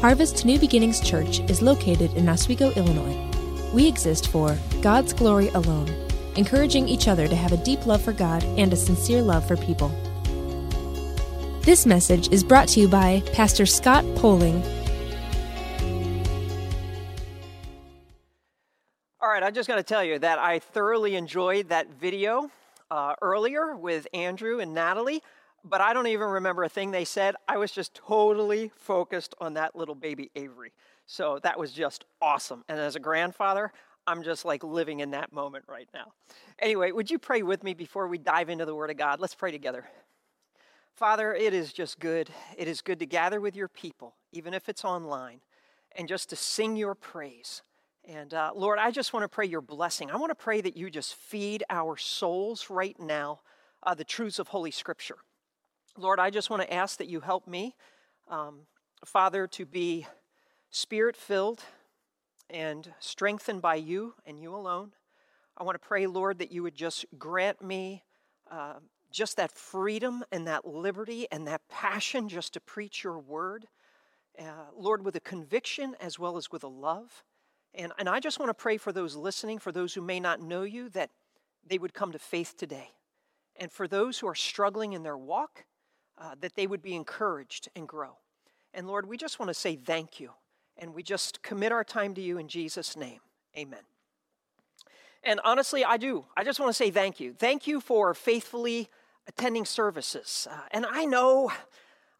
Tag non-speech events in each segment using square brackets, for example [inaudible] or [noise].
Harvest New Beginnings Church is located in Oswego, Illinois. We exist for God's glory alone, encouraging each other to have a deep love for God and a sincere love for people. This message is brought to you by Pastor Scott Poling. All right, I'm just going to tell you that I thoroughly enjoyed that video uh, earlier with Andrew and Natalie, but I don't even remember a thing they said. I was just totally focused on that little baby Avery. So that was just awesome. And as a grandfather, I'm just like living in that moment right now. Anyway, would you pray with me before we dive into the Word of God? Let's pray together. Father, it is just good. It is good to gather with your people, even if it's online, and just to sing your praise. And uh, Lord, I just want to pray your blessing. I want to pray that you just feed our souls right now uh, the truths of Holy Scripture. Lord, I just want to ask that you help me, um, Father, to be spirit filled and strengthened by you and you alone. I want to pray, Lord, that you would just grant me uh, just that freedom and that liberty and that passion just to preach your word, uh, Lord, with a conviction as well as with a love. And, and I just want to pray for those listening, for those who may not know you, that they would come to faith today. And for those who are struggling in their walk, uh, that they would be encouraged and grow. And Lord, we just want to say thank you. And we just commit our time to you in Jesus' name. Amen. And honestly, I do. I just want to say thank you. Thank you for faithfully attending services. Uh, and I know,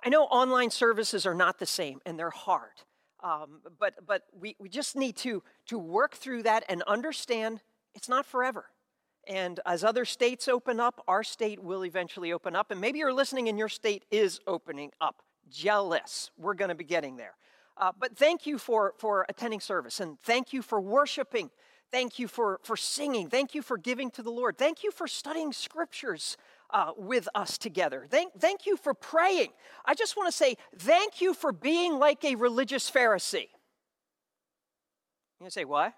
I know online services are not the same and they're hard. Um, but but we, we just need to, to work through that and understand it's not forever. And as other states open up, our state will eventually open up. And maybe you're listening and your state is opening up. Jealous. We're going to be getting there. Uh, but thank you for, for attending service and thank you for worshiping. Thank you for, for singing. Thank you for giving to the Lord. Thank you for studying scriptures uh, with us together. Thank, thank you for praying. I just want to say thank you for being like a religious Pharisee. You say, why?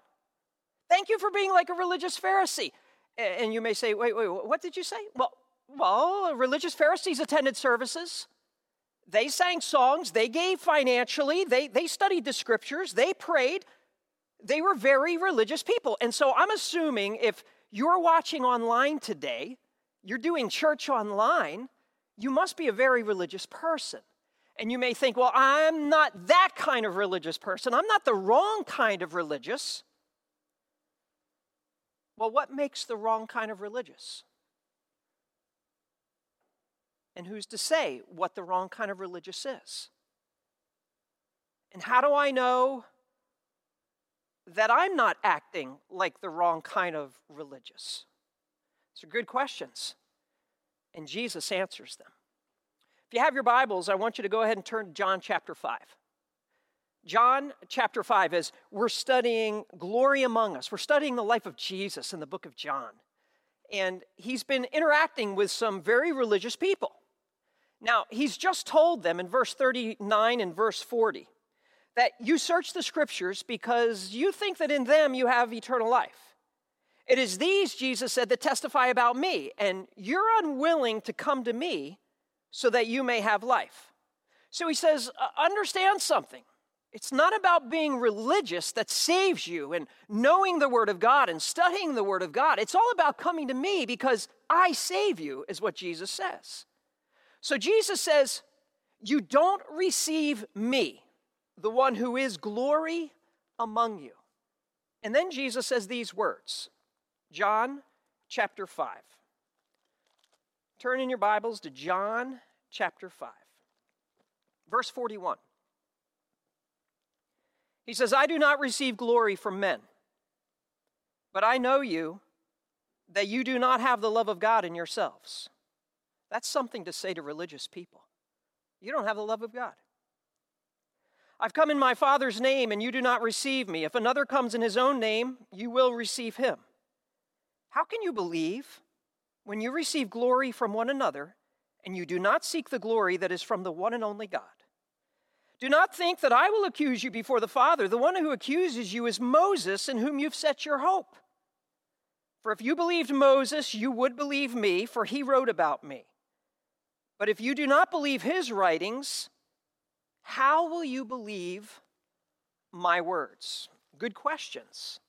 Thank you for being like a religious Pharisee. And you may say, wait, wait, what did you say? Well, well, religious Pharisees attended services. They sang songs, they gave financially, they, they studied the scriptures, they prayed. They were very religious people. And so I'm assuming if you're watching online today, you're doing church online, you must be a very religious person. And you may think, well, I'm not that kind of religious person. I'm not the wrong kind of religious. Well, what makes the wrong kind of religious? And who's to say what the wrong kind of religious is? And how do I know that I'm not acting like the wrong kind of religious? These are good questions. And Jesus answers them. If you have your Bibles, I want you to go ahead and turn to John chapter 5. John chapter 5, as we're studying Glory Among Us, we're studying the life of Jesus in the book of John. And he's been interacting with some very religious people. Now, he's just told them in verse 39 and verse 40 that you search the scriptures because you think that in them you have eternal life. It is these, Jesus said, that testify about me, and you're unwilling to come to me so that you may have life. So he says, uh, understand something. It's not about being religious that saves you and knowing the Word of God and studying the Word of God. It's all about coming to me because I save you, is what Jesus says. So Jesus says, You don't receive me, the one who is glory among you. And then Jesus says these words John chapter 5. Turn in your Bibles to John chapter 5, verse 41. He says, I do not receive glory from men, but I know you that you do not have the love of God in yourselves. That's something to say to religious people. You don't have the love of God. I've come in my Father's name, and you do not receive me. If another comes in his own name, you will receive him. How can you believe when you receive glory from one another, and you do not seek the glory that is from the one and only God? Do not think that I will accuse you before the Father. The one who accuses you is Moses, in whom you've set your hope. For if you believed Moses, you would believe me, for he wrote about me. But if you do not believe his writings, How will you believe my words? Good questions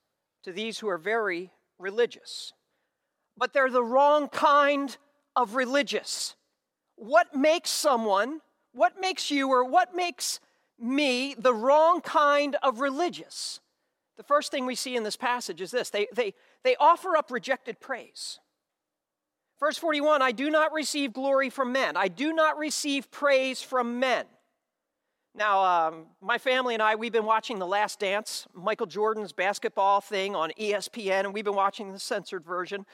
to these who are very religious. But they're the wrong kind of religious. What makes someone, what makes you, or what makes me the wrong kind of religious? The first thing we see in this passage is this they, they, they offer up rejected praise. Verse 41 I do not receive glory from men, I do not receive praise from men. Now, um, my family and I, we've been watching The Last Dance, Michael Jordan's basketball thing on ESPN, and we've been watching the censored version.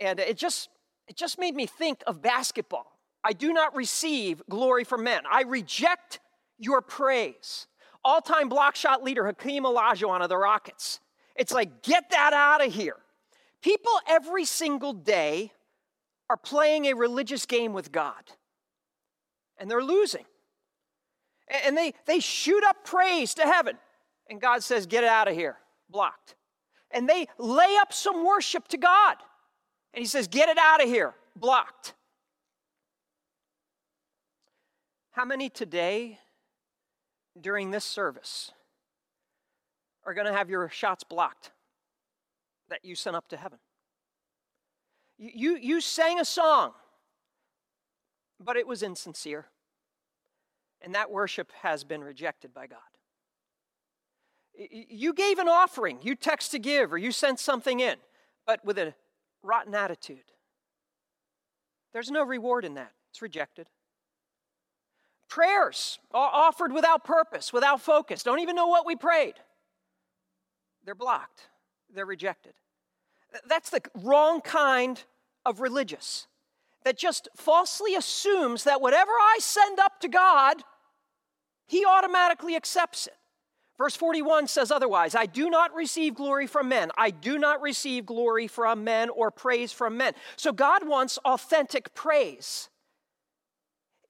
And it just, it just made me think of basketball. I do not receive glory from men. I reject your praise. All time block shot leader Hakeem Olajuwon of the Rockets. It's like, get that out of here. People every single day are playing a religious game with God, and they're losing. And they, they shoot up praise to heaven. And God says, Get it out of here, blocked. And they lay up some worship to God. And He says, Get it out of here, blocked. How many today, during this service, are going to have your shots blocked that you sent up to heaven? You, you, you sang a song, but it was insincere. And that worship has been rejected by God. You gave an offering, you text to give, or you sent something in, but with a rotten attitude. There's no reward in that, it's rejected. Prayers offered without purpose, without focus, don't even know what we prayed. They're blocked, they're rejected. That's the wrong kind of religious that just falsely assumes that whatever I send up to God he automatically accepts it. Verse 41 says otherwise I do not receive glory from men. I do not receive glory from men or praise from men. So God wants authentic praise,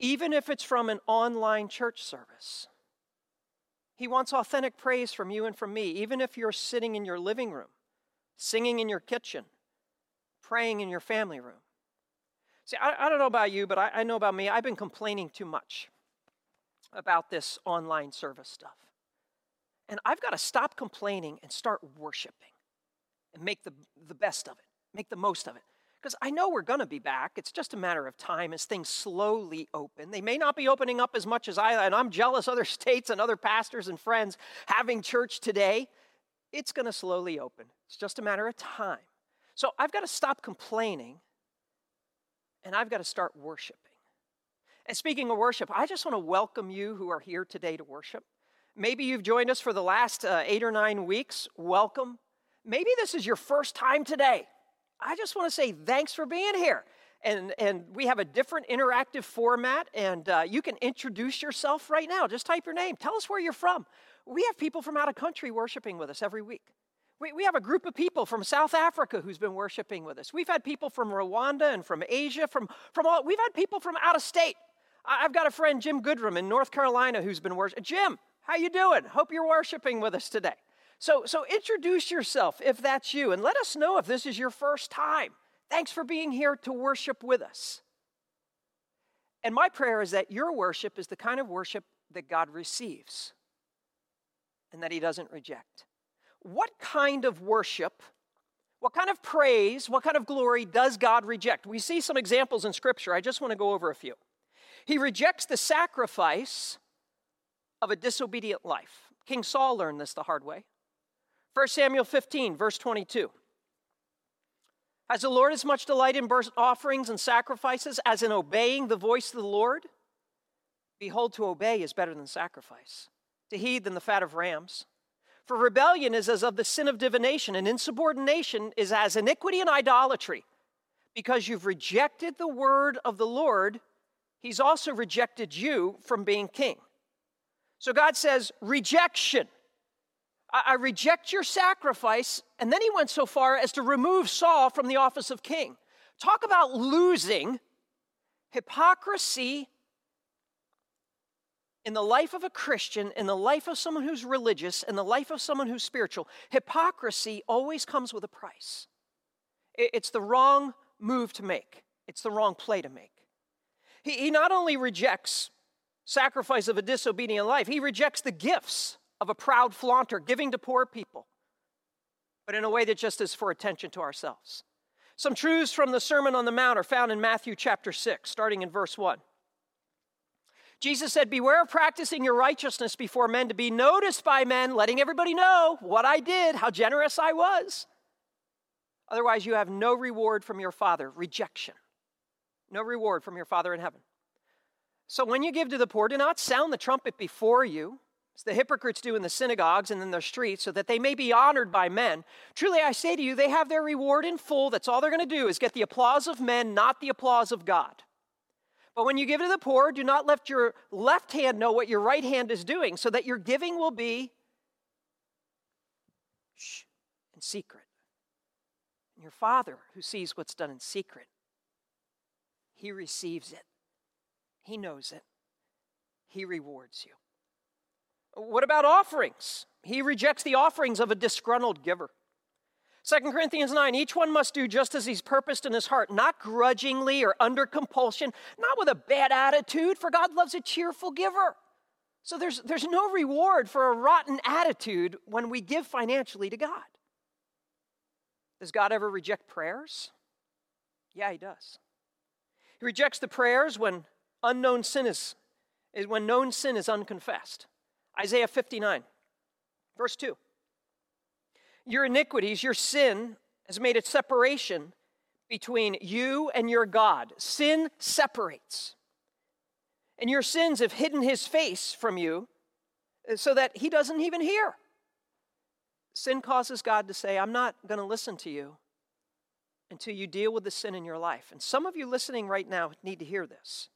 even if it's from an online church service. He wants authentic praise from you and from me, even if you're sitting in your living room, singing in your kitchen, praying in your family room. See, I, I don't know about you, but I, I know about me. I've been complaining too much about this online service stuff. And I've got to stop complaining and start worshiping and make the, the best of it, make the most of it. Because I know we're going to be back. It's just a matter of time as things slowly open. They may not be opening up as much as I, and I'm jealous [laughs] other states and other pastors and friends having church today. It's going to slowly open. It's just a matter of time. So I've got to stop complaining and I've got to start worshiping. And speaking of worship, I just want to welcome you who are here today to worship. Maybe you've joined us for the last uh, eight or nine weeks. Welcome. Maybe this is your first time today. I just want to say thanks for being here. And, and we have a different interactive format, and uh, you can introduce yourself right now. Just type your name. Tell us where you're from. We have people from out of country worshiping with us every week. We, we have a group of people from South Africa who's been worshiping with us. We've had people from Rwanda and from Asia, from, from all, we've had people from out of state I've got a friend, Jim Goodrum in North Carolina, who's been worshiping. Jim, how you doing? Hope you're worshiping with us today. So, so introduce yourself if that's you, and let us know if this is your first time. Thanks for being here to worship with us. And my prayer is that your worship is the kind of worship that God receives and that He doesn't reject. What kind of worship, what kind of praise, what kind of glory does God reject? We see some examples in Scripture. I just want to go over a few. He rejects the sacrifice of a disobedient life. King Saul learned this the hard way. 1 Samuel 15, verse 22. Has the Lord as much delight in burnt offerings and sacrifices as in obeying the voice of the Lord? Behold, to obey is better than sacrifice, to heed than the fat of rams. For rebellion is as of the sin of divination, and insubordination is as iniquity and idolatry. Because you've rejected the word of the Lord, he's also rejected you from being king. So God says, rejection. I, reject your sacrifice. And then he went so far as to remove Saul from the office of king. Talk about losing hypocrisy in the life of a Christian, in the life of someone who's religious, in the life of someone who's spiritual. Hypocrisy always comes with a price. It's the wrong move to make, it's the wrong play to make. He not only rejects sacrifice of a disobedient life. He rejects the gifts of a proud flaunter, giving to poor people, but in a way that just is for attention to ourselves. Some truths from the Sermon on the Mount are found in Matthew chapter 6, starting in verse 1. Jesus said, Beware of practicing your righteousness before men to be noticed by men, letting everybody know what I did, how generous I was. Otherwise, you have no reward from your Father. Rejection. No reward from your Father in heaven. So when you give to the poor, do not sound the trumpet before you, as the hypocrites do in the synagogues and in their streets, so that they may be honored by men. Truly, I say to you, they have their reward in full. That's all they're going to do is get the applause of men, not the applause of God. But when you give to the poor, do not let your left hand know what your right hand is doing, so that your giving will be shh, in secret. And your Father, who sees what's done in secret, he receives it. He knows it. He rewards you. What about offerings? He rejects the offerings of a disgruntled giver. 2 Corinthians 9, each one must do just as he's purposed in his heart, not grudgingly or under compulsion, not with a bad attitude, for God loves a cheerful giver. So there's, there's no reward for a rotten attitude when we give financially to God. Does God ever reject prayers? Yeah, he does. He rejects the prayers when unknown sin is, is when known sin is unconfessed. Isaiah 59, verse 2. Your iniquities, your sin, has made a separation between you and your God. Sin separates. And your sins have hidden his face from you uh, so that he doesn't even hear. Sin causes God to say, I'm not going to listen to you until you deal with the sin in your life. And some of you listening right now need to hear this.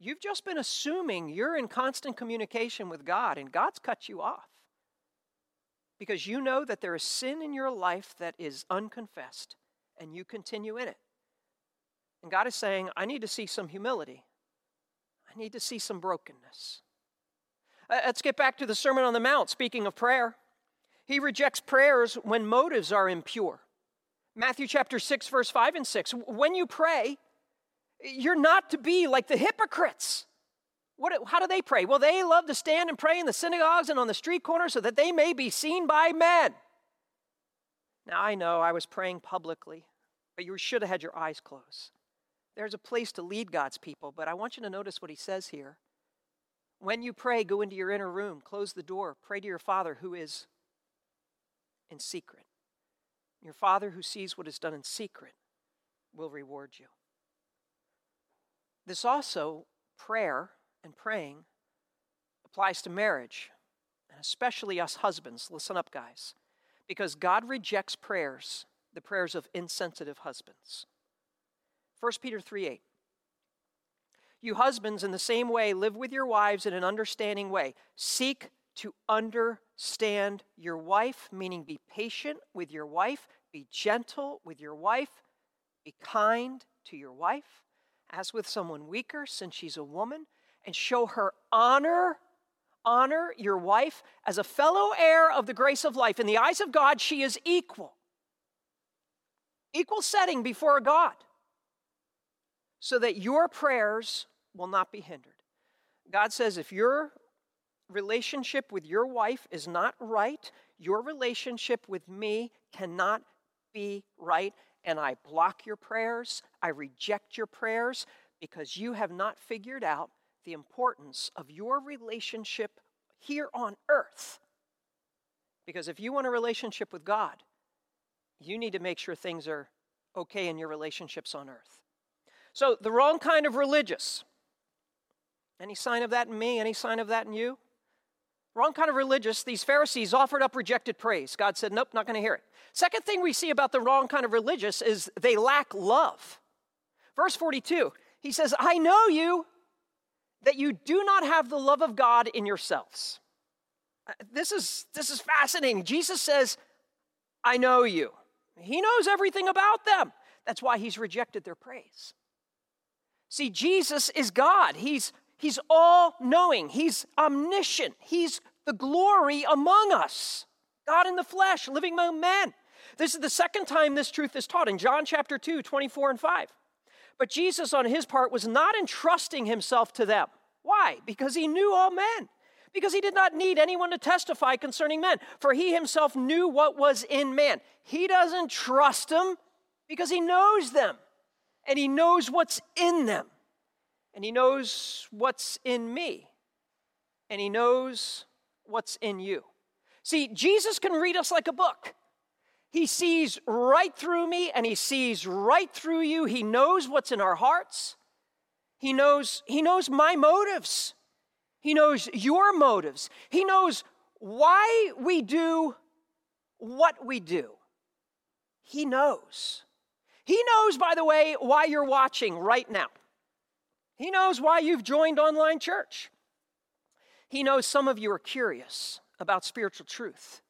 You've just been assuming you're in constant communication with God, and God's cut you off because you know that there is sin in your life that is unconfessed, and you continue in it. And God is saying, I need to see some humility, I need to see some brokenness. Uh, let's get back to the Sermon on the Mount. Speaking of prayer, he rejects prayers when motives are impure. Matthew chapter 6, verse 5 and 6. When you pray, you're not to be like the hypocrites. What, how do they pray? Well, they love to stand and pray in the synagogues and on the street corners so that they may be seen by men. Now, I know I was praying publicly, but you should have had your eyes closed. There's a place to lead God's people, but I want you to notice what he says here. When you pray, go into your inner room, close the door, pray to your Father who is in secret. Your Father who sees what is done in secret will reward you. This also, prayer and praying, applies to marriage, and especially us husbands. Listen up, guys. Because God rejects prayers, the prayers of insensitive husbands. 1 Peter 3 8. You husbands, in the same way, live with your wives in an understanding way. Seek to understand your wife, meaning be patient with your wife, be gentle with your wife, be kind to your wife, as with someone weaker, since she's a woman, and show her honor. Honor your wife as a fellow heir of the grace of life. In the eyes of God, she is equal. Equal setting before God, so that your prayers will not be hindered. God says if your relationship with your wife is not right, your relationship with me cannot be right and I block your prayers, I reject your prayers because you have not figured out the importance of your relationship here on earth. Because if you want a relationship with God, you need to make sure things are okay in your relationships on earth. So, the wrong kind of religious. Any sign of that in me? Any sign of that in you? Wrong kind of religious, these Pharisees offered up rejected praise. God said, Nope, not going to hear it. Second thing we see about the wrong kind of religious is they lack love. Verse 42, he says, I know you, that you do not have the love of God in yourselves. Uh, this is, this is fascinating. Jesus says, I know you. He knows everything about them. That's why he's rejected their praise. See, Jesus is God. He's He's all knowing, He's omniscient, He's the glory among us. God in the flesh, living among men. This is the second time this truth is taught in John chapter 2, 24 and 5. But Jesus, on his part, was not entrusting himself to them. Why? Because he knew all men. Because he did not need anyone to testify concerning men, for he himself knew what was in man. He doesn't trust them because he knows them and he knows what's in them and he knows what's in me and he knows what's in you. See, Jesus can read us like a book. He sees right through me and he sees right through you. He knows what's in our hearts. He knows he knows my motives. He knows your motives. He knows why we do what we do. He knows. He knows by the way why you're watching right now. He knows why you've joined online church. He knows some of you are curious about spiritual truth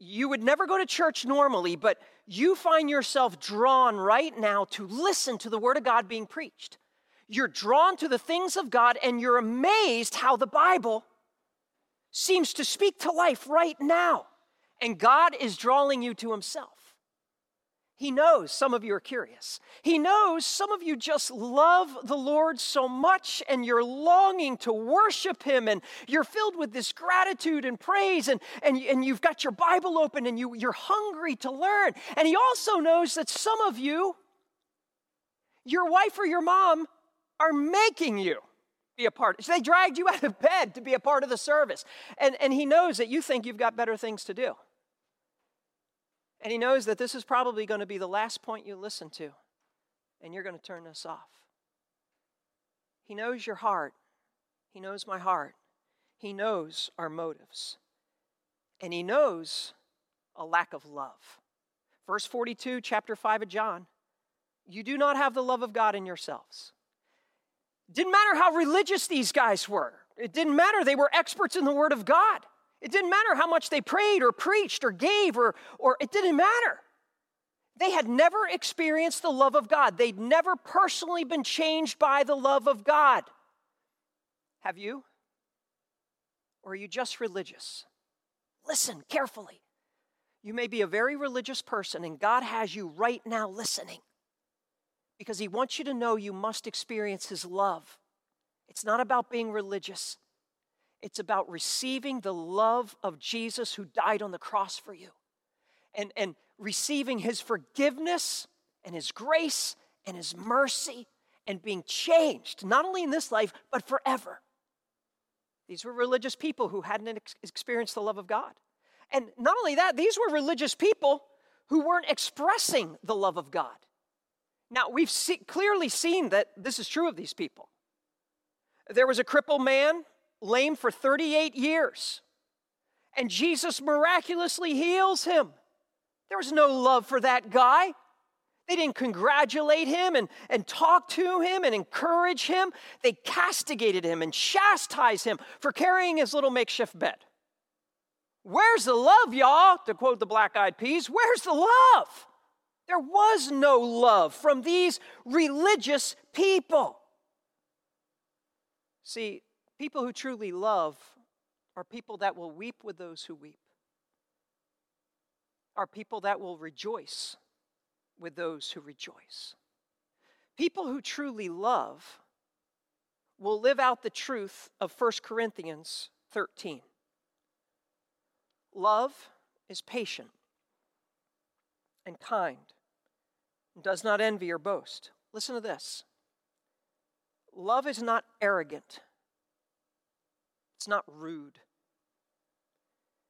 you would never go to church normally, but you find yourself drawn right now to listen to the Word of God being preached. You're drawn to the things of God and you're amazed how the Bible seems to speak to life right now. And God is drawing you to Himself. He knows some of you are curious. He knows some of you just love the Lord so much and you're longing to worship Him and you're filled with this gratitude and praise and, and, and you've got your Bible open and you, you're hungry to learn. And He also knows that some of you, your wife or your mom, are making you be a part. They dragged you out of bed to be a part of the service. And, and He knows that you think you've got better things to do. And he knows that this is probably going to be the last point you listen to, and you're going to turn this off. He knows your heart. He knows my heart. He knows our motives. And he knows a lack of love. Verse 42, chapter 5 of John you do not have the love of God in yourselves. Didn't matter how religious these guys were, it didn't matter. They were experts in the Word of God. It didn't matter how much they prayed or preached or gave or, or it didn't matter. They had never experienced the love of God. They'd never personally been changed by the love of God. Have you? Or are you just religious? Listen carefully. You may be a very religious person, and God has you right now listening because He wants you to know you must experience His love. It's not about being religious, it's about receiving the love of Jesus who died on the cross for you and, and receiving his forgiveness and his grace and his mercy and being changed, not only in this life, but forever. These were religious people who hadn't experienced the love of God. And not only that, these were religious people who weren't expressing the love of God. Now, we've see, clearly seen that this is true of these people. There was a crippled man lame for 38 years, and Jesus miraculously heals him. There was no love for that guy. They didn't congratulate him and, and talk to him and encourage him. They castigated him and chastised him for carrying his little makeshift bed. Where's the love, y'all? To quote the Black Eyed Peas, where's the love? There was no love from these religious people. See, People who truly love are people that will weep with those who weep, are people that will rejoice with those who rejoice. People who truly love will live out the truth of 1 Corinthians 13. Love is patient and kind and does not envy or boast. Listen to this love is not arrogant it's not rude.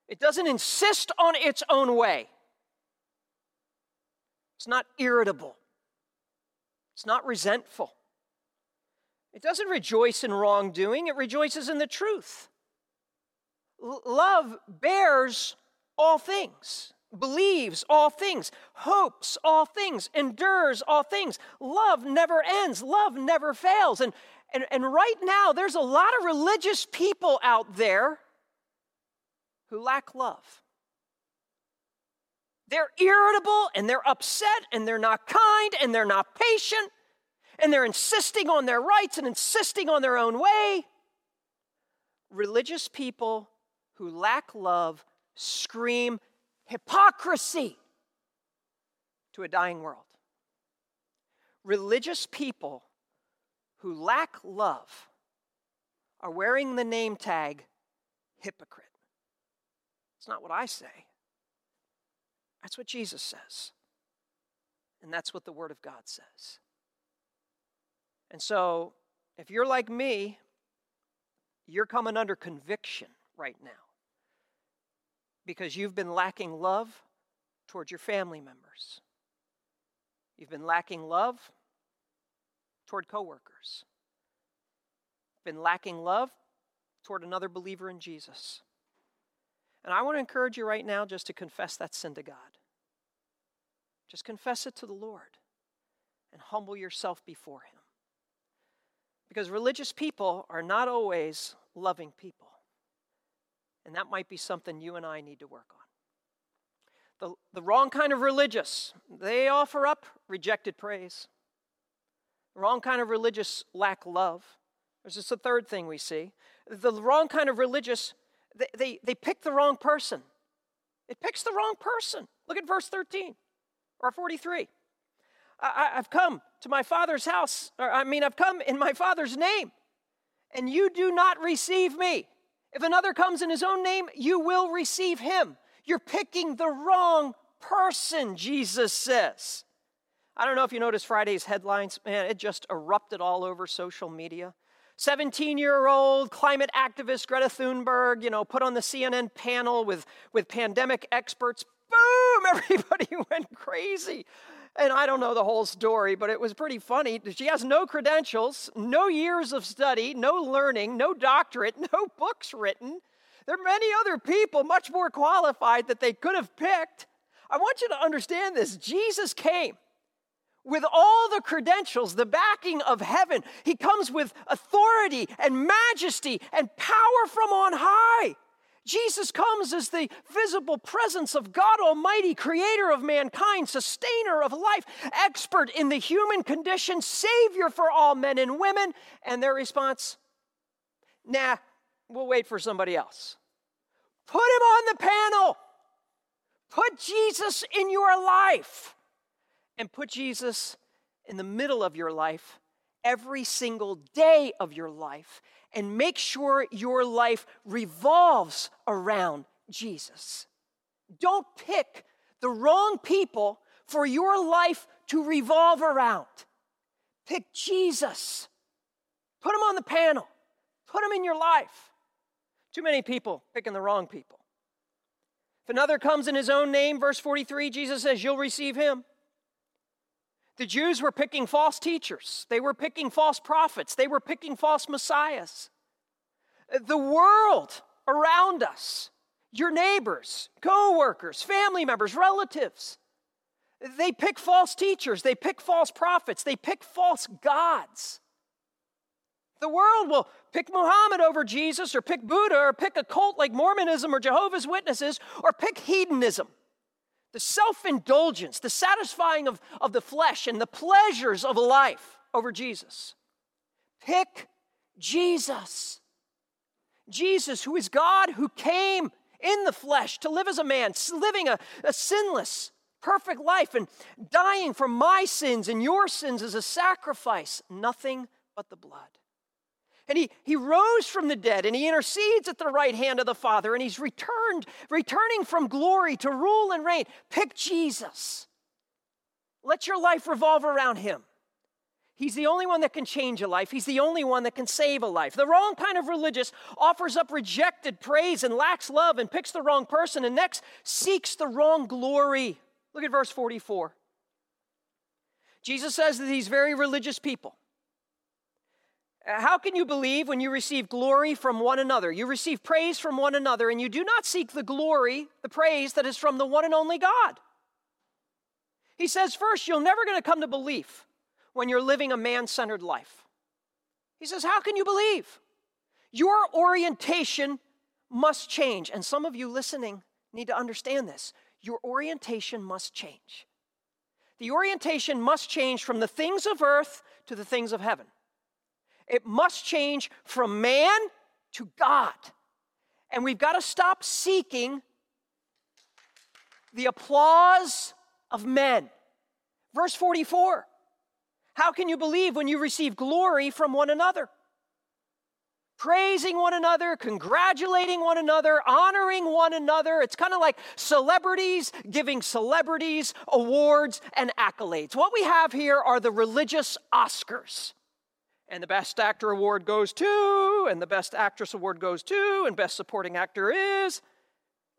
It doesn't insist on its own way. It's not irritable. It's not resentful. It doesn't rejoice in wrongdoing, it rejoices in the truth. L- love bears all things, believes all things, hopes all things, endures all things. Love never ends, love never fails. And and, and right now, there's a lot of religious people out there who lack love. They're irritable and they're upset and they're not kind and they're not patient and they're insisting on their rights and insisting on their own way. Religious people who lack love scream hypocrisy to a dying world. Religious people who lack love are wearing the name tag hypocrite. It's not what I say, that's what Jesus says. And that's what the Word of God says. And so, if you're like me, you're coming under conviction right now because you've been lacking love towards your family members. You've been lacking love toward coworkers. Been lacking love toward another believer in Jesus. And I want to encourage you right now just to confess that sin to God. Just confess it to the Lord and humble yourself before Him. Because religious people are not always loving people. And that might be something you and I need to work on. The, the wrong kind of religious, they offer up rejected praise. The wrong kind of religious lack love. There's just a third thing we see. The wrong kind of religious, they, they, they pick the wrong person. It picks the wrong person. Look at verse 13 or 43. I, have come to my father's house, or I mean, I've come in my father's name, and you do not receive me. If another comes in his own name, you will receive him. You're picking the wrong person, Jesus says. I don't know if you noticed Friday's headlines. Man, it just erupted all over social media. 17 year old climate activist Greta Thunberg, you know, put on the CNN panel with, with pandemic experts. Boom! [laughs] Everybody went crazy. And I don't know the whole story, but it was pretty funny. She has no credentials, no years of study, no learning, no doctorate, [laughs] no books written. There are many other people much more qualified that they could have picked. I want you to understand this Jesus came with all the credentials, the backing of heaven. He comes with authority and majesty and power from on high. Jesus comes as the visible presence of God Almighty, creator of mankind, sustainer of life, expert in the human condition, savior for all men and women. And their response, nah, we'll wait for somebody else. Put him on the panel. Put Jesus in your life. And put Jesus in the middle of your life every single day of your life and make sure your life revolves around Jesus. Don't pick the wrong people for your life to revolve around. Pick Jesus. Put him on the panel. Put him in your life. Too many people picking the wrong people. If another comes in his own name, verse 43, Jesus says, You'll receive him. The Jews were picking false teachers, they were picking false prophets, they were picking false messiahs. The world around us, your neighbors, co workers, family members, relatives, they pick false teachers, they pick false prophets, they pick false gods. The world will pick Muhammad over Jesus, or pick Buddha, or pick a cult like Mormonism or Jehovah's Witnesses, or pick hedonism the self indulgence, the satisfying of, of the flesh and the pleasures of life over Jesus. Pick Jesus. Jesus, who is God, who came in the flesh to live as a man, living a, a sinless, perfect life, and dying for my sins and your sins as a sacrifice, nothing but the blood. And he, he rose from the dead and he intercedes at the right hand of the Father and he's returned, returning from glory to rule and reign. Pick Jesus. Let your life revolve around him. He's the only one that can change a life. He's the only one that can save a life. The wrong kind of religious offers up rejected praise and lacks love and picks the wrong person and next seeks the wrong glory. Look at verse 44. Jesus says that these very religious people, Uh, how can you believe when you receive glory from one another? You receive praise from one another, and you do not seek the glory, the praise that is from the one and only God. He says, first, you're never going to come to belief when you're living a man centered life. He says, How can you believe? Your orientation must change. And some of you listening need to understand this. Your orientation must change. The orientation must change from the things of earth to the things of heaven. It must change from man to God. And we've got to stop seeking the applause of men. Verse 44 How can you believe when you receive glory from one another? praising one another, congratulating one another, honoring one another. It's kind of like celebrities giving celebrities awards and accolades. What we have here are the religious Oscars. And the Best Actor Award goes to, and the Best Actress Award goes to, and Best Supporting Actor is.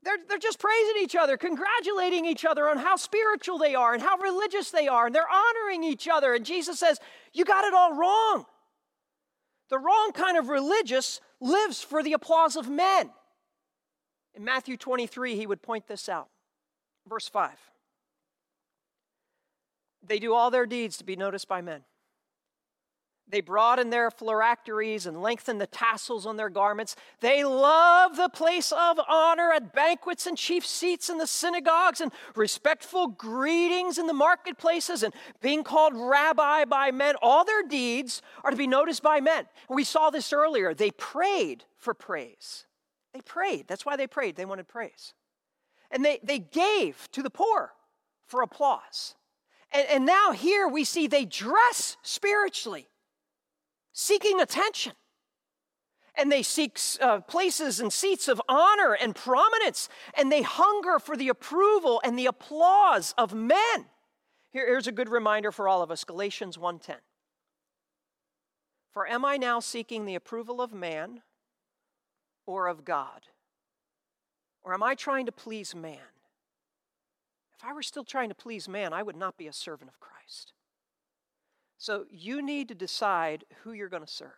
They're, they're just praising each other, congratulating each other on how spiritual they are and how religious they are, and they're honoring each other. And Jesus says, You got it all wrong. The wrong kind of religious lives for the applause of men. In Matthew 23, he would point this out. Verse 5. They do all their deeds to be noticed by men. They broaden their phylacteries and lengthen the tassels on their garments. They love the place of honor at banquets and chief seats in the synagogues and respectful greetings in the marketplaces and being called rabbi by men. All their deeds are to be noticed by men. We saw this earlier. They prayed for praise. They prayed. That's why they prayed. They wanted praise. And they, they gave to the poor for applause. And, and now here we see they dress spiritually seeking attention. And they seek uh, places and seats of honor and prominence, and they hunger for the approval and the applause of men. Here, here's a good reminder for all of us Galatians 1:10. For am I now seeking the approval of man or of God? Or am I trying to please man? If I were still trying to please man, I would not be a servant of Christ. So you need to decide who you're going to serve.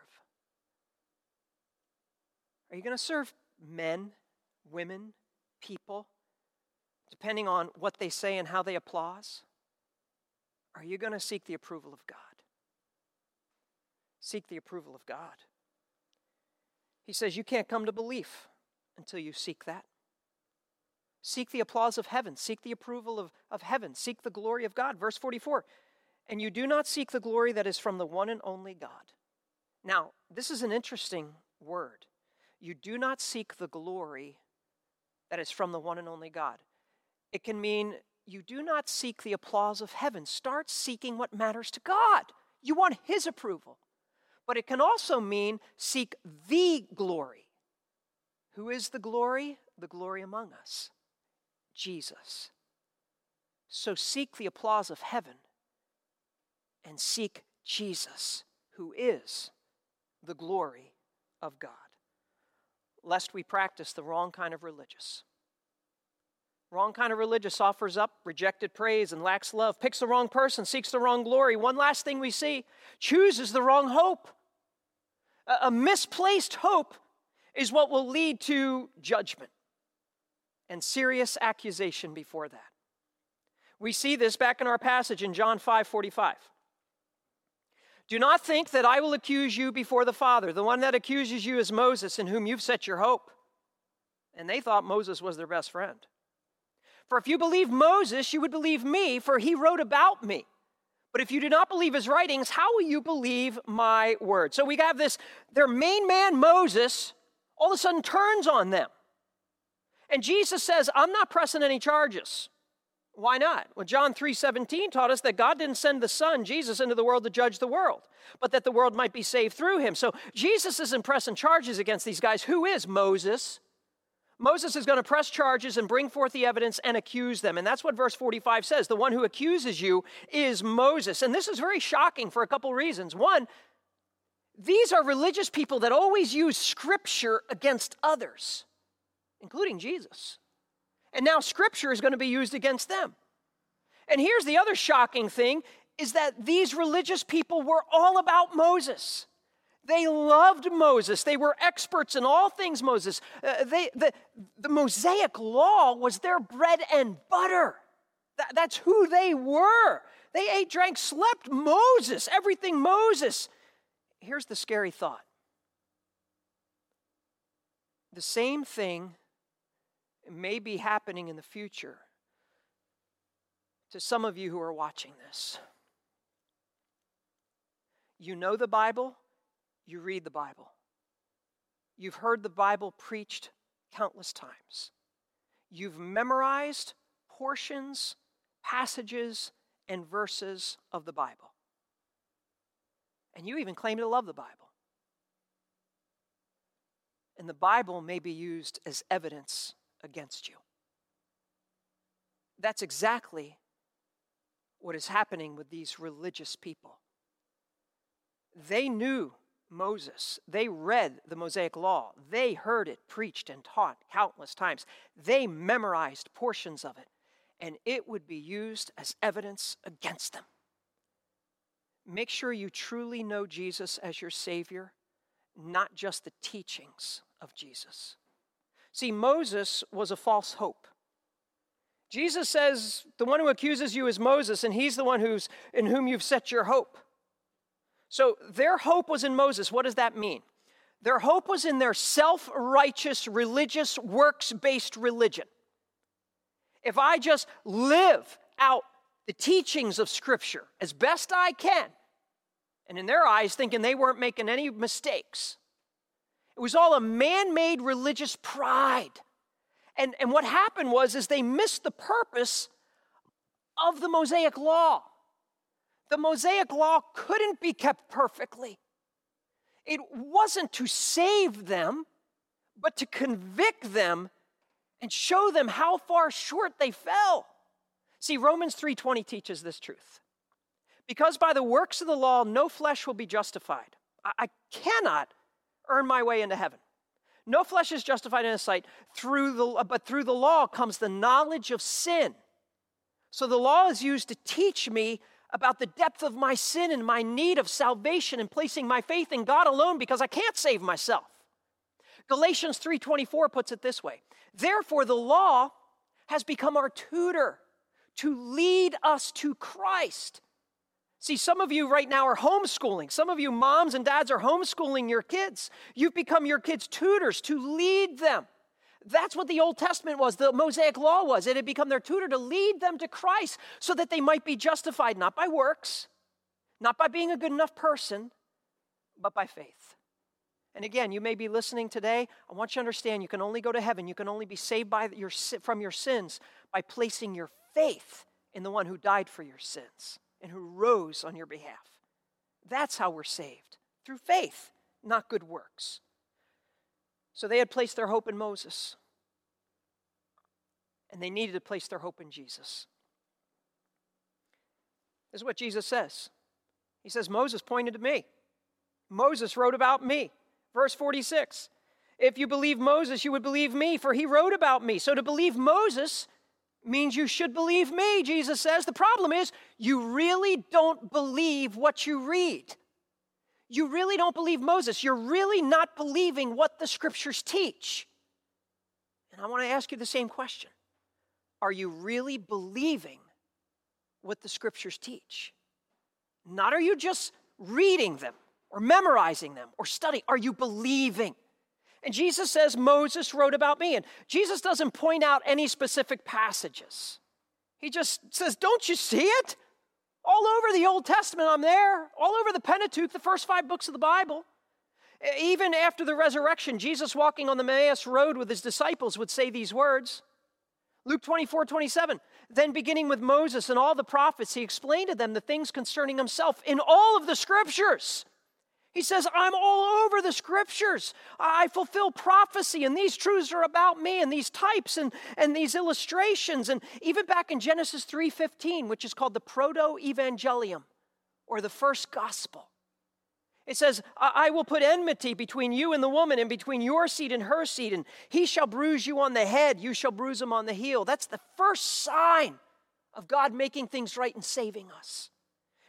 Are you going to serve men, women, people, depending on what they say and how they applause? Are you going to seek the approval of God? Seek the approval of God. He says you can't come to belief until you seek that. Seek the applause of heaven. Seek the approval of, of heaven. Seek the glory of God. Verse 44 and you do not seek the glory that is from the one and only God. Now, this is an interesting word. You do not seek the glory that is from the one and only God. It can mean you do not seek the applause of heaven. Start seeking what matters to God. You want His approval. But it can also mean seek the glory. Who is the glory? The glory among us Jesus. So seek the applause of heaven and seek Jesus, who is the glory of God, lest we practice the wrong kind of religious. Wrong kind of religious offers up rejected praise and lacks love, picks the wrong person, seeks the wrong glory. One last thing we see chooses the wrong hope. A misplaced hope is what will lead to judgment and serious accusation before that. We see this back in our passage in John 5 45. Do not think that I will accuse you before the Father. The one that accuses you is Moses, in whom you've set your hope. And they thought Moses was their best friend. For if you believe Moses, you would believe me, for he wrote about me. But if you do not believe his writings, how will you believe my word? So we have this, their main man, Moses, all of a sudden turns on them. And Jesus says, I'm not pressing any charges. Why not? Well, John 3:17 taught us that God didn't send the Son, Jesus, into the world to judge the world, but that the world might be saved through him. So Jesus isn't pressing charges against these guys. Who is Moses? Moses is going to press charges and bring forth the evidence and accuse them. And that's what verse 45 says. The one who accuses you is Moses. And this is very shocking for a couple reasons. One, these are religious people that always use scripture against others, including Jesus. And now scripture is going to be used against them. And here's the other shocking thing is that these religious people were all about Moses. They loved Moses. They were experts in all things Moses. Uh, they, the, the Mosaic law was their bread and butter. That, that's who they were. They ate, drank, slept Moses, everything Moses. Here's the scary thought the same thing may be happening in the future to some of you who are watching this. You know the Bible, you read the Bible. You've heard the Bible preached countless times. You've memorized portions, passages, and verses of the Bible. And you even claim to love the Bible. and the Bible may be used as evidence against you. That's exactly what is happening with these religious people. They knew Moses. They read the Mosaic Law. They heard it preached and taught countless times. They memorized portions of it, and it would be used as evidence against them. Make sure you truly know Jesus as your Savior, not just the teachings of Jesus. See, Moses was a false hope. Jesus says, The one who accuses you is Moses, and he's the one who's, in whom you've set your hope. So their hope was in Moses. What does that mean? Their hope was in their self righteous, religious, works based religion. If I just live out the teachings of Scripture as best I can, and in their eyes, thinking they weren't making any mistakes, it was all a man made religious pride. And, and what happened was is they missed the purpose of the Mosaic law. The Mosaic law couldn't be kept perfectly. It wasn't to save them, but to convict them and show them how far short they fell. See, Romans 3:20 teaches this truth. Because by the works of the law no flesh will be justified. I, cannot earn my way into heaven. No flesh is justified in his sight through the but through the law comes the knowledge of sin. So the law is used to teach me about the depth of my sin and my need of salvation and placing my faith in God alone because I can't save myself. Galatians 3:24 puts it this way. Therefore the law has become our tutor to lead us to Christ. See, some of you right now are homeschooling. Some of you moms and dads are homeschooling your kids. You've become your kids' tutors to lead them. That's what the Old Testament was, the Mosaic Law was. It had become their tutor to lead them to Christ so that they might be justified not by works, not by being a good enough person, but by faith. And again, you may be listening today. I want you to understand you can only go to heaven, you can only be saved by your, from your sins by placing your faith in the one who died for your sins and who rose on your behalf. That's how we're saved through faith, not good works. So they had placed their hope in Moses, and they needed to place their hope in Jesus. This is what Jesus says. He says, Moses pointed to me. Moses wrote about me. Verse 46 If you believe Moses, you would believe me, for he wrote about me. So to believe Moses means you should believe me, Jesus says. The problem is, you really don't believe what you read you really don't believe Moses. You're really not believing what the scriptures teach. And I want to ask you the same question Are you really believing what the scriptures teach? Not are you just reading them or memorizing them or studying, are you believing? And Jesus says, Moses wrote about me. And Jesus doesn't point out any specific passages. He just says, Don't you see it? All over the Old Testament, I'm there. All over the Pentateuch, the first five books of the Bible. Even after the resurrection, Jesus walking on the Emmaus Road with his disciples would say these words. Luke 24, 27. Then, beginning with Moses and all the prophets, he explained to them the things concerning himself in all of the scriptures. He says, I'm all over the scriptures. I fulfill prophecy, and these truths are about me, and these types and, and these illustrations. And even back in Genesis 3:15, which is called the proto-evangelium, or the first gospel. It says, I will put enmity between you and the woman, and between your seed and her seed, and he shall bruise you on the head, you shall bruise him on the heel. That's the first sign of God making things right and saving us.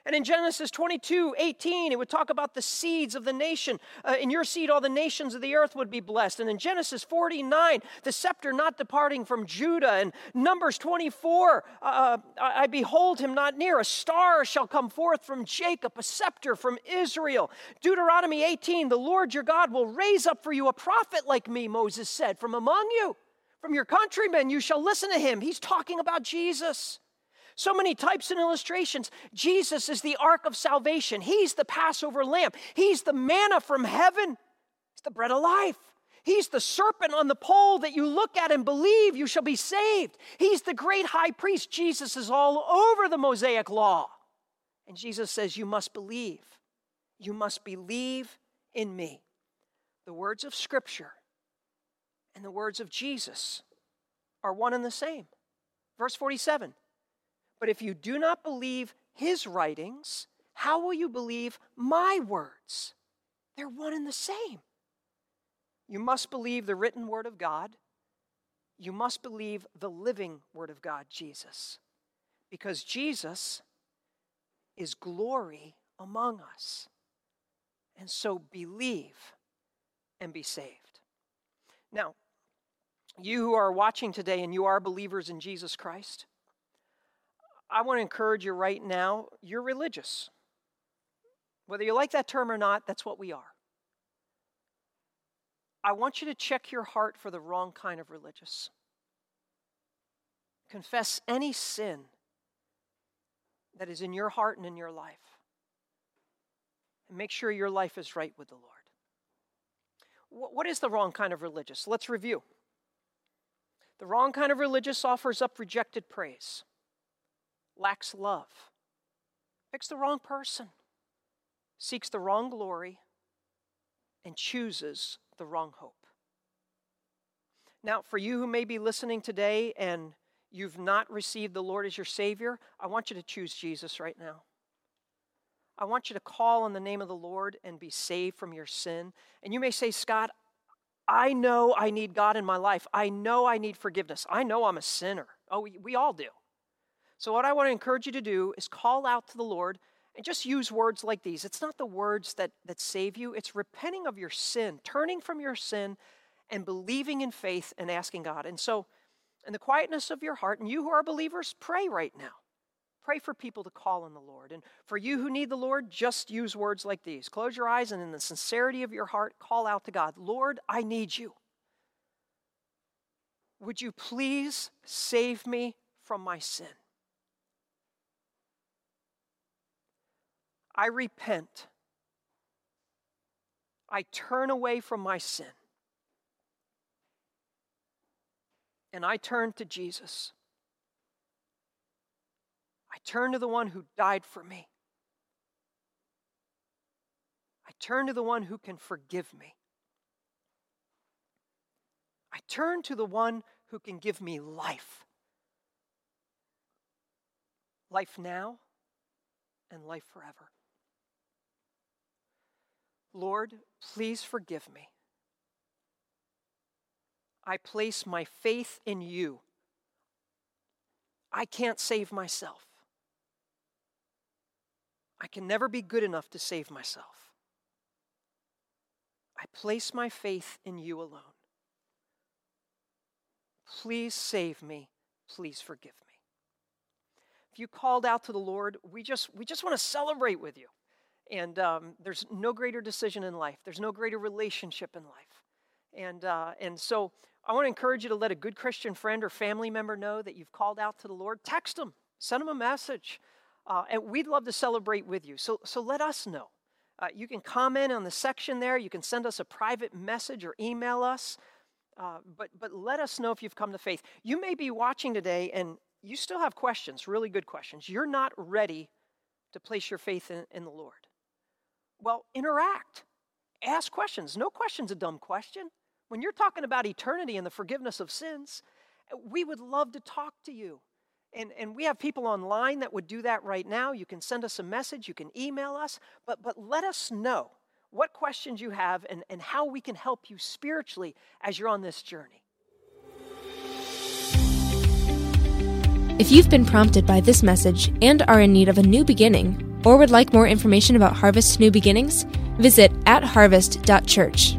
And in Genesis 22 18, it would talk about the seeds of the nation. Uh, in your seed, all the nations of the earth would be blessed. And in Genesis 49, the scepter not departing from Judah. And Numbers 24, uh, uh I behold him not near. A star shall come forth from Jacob, a scepter from Israel. Deuteronomy 18, the Lord your God will raise up for you a prophet like me, Moses said, from among you. From your countrymen, you shall listen to him. He's talking about Jesus. So many types and illustrations. Jesus is the ark of salvation. He's the Passover lamb. He's the manna from heaven. He's the bread of life. He's the serpent on the pole that you look at and believe you shall be saved. He's the great high priest. Jesus is all over the Mosaic law. And Jesus says, You must believe. You must believe in me. The words of Scripture and the words of Jesus are one and the same. Verse 47 But if you do not believe his writings, how will you believe my words? They're one and the same. You must believe the written word of God. You must believe the living word of God, Jesus. Because Jesus is glory among us. And so believe and be saved. Now, you who are watching today and you are believers in Jesus Christ, I want to encourage you right now you're religious. Whether you like that term or not, that's what we are. I want you to check your heart for the wrong kind of religious. Confess any sin that is in your heart and in your life. And make sure your life is right with the Lord. What is the wrong kind of religious? Let's review. The wrong kind of religious offers up rejected praise, lacks love, picks the wrong person, seeks the wrong glory, and chooses the wrong hope. Now, for you who may be listening today and you've not received the Lord as your Savior, I want you to choose Jesus right now. I want you to call on the name of the Lord and be saved from your sin. And you may say, Scott, I know I need God in my life. I know I need forgiveness. I know I'm a sinner. Oh, we, we all do. So, what I want to encourage you to do is call out to the Lord and just use words like these. It's not the words that, that save you, it's repenting of your sin, turning from your sin, and believing in faith and asking God. And so, in the quietness of your heart, and you who are believers, pray right now. Pray for people to call on the Lord. And for you who need the Lord, just use words like these. Close your eyes and, in the sincerity of your heart, call out to God Lord, I need you. Would you please save me from my sin? I repent. I turn away from my sin. And I turn to Jesus. I turn to the one who died for me. I turn to the one who can forgive me. I turn to the one who can give me life. Life now and life forever. Lord, please forgive me. I place my faith in you. I can't save myself. I can never be good enough to save myself. I place my faith in you alone. Please save me. Please forgive me. If you called out to the Lord, we just, we just want to celebrate with you. And um, there's no greater decision in life, there's no greater relationship in life. And, uh, and so I want to encourage you to let a good Christian friend or family member know that you've called out to the Lord. Text them, send them a message. Uh, and we'd love to celebrate with you. So, so let us know. Uh, you can comment on the section there. You can send us a private message or email us. Uh, but, but let us know if you've come to faith. You may be watching today and you still have questions, really good questions. You're not ready to place your faith in, in the Lord. Well, interact, ask questions. No question's a dumb question. When you're talking about eternity and the forgiveness of sins, we would love to talk to you. And, and we have people online that would do that right now. You can send us a message, you can email us, but, but let us know what questions you have and, and how we can help you spiritually as you're on this journey. If you've been prompted by this message and are in need of a new beginning, or would like more information about Harvest New Beginnings, visit at harvest.church.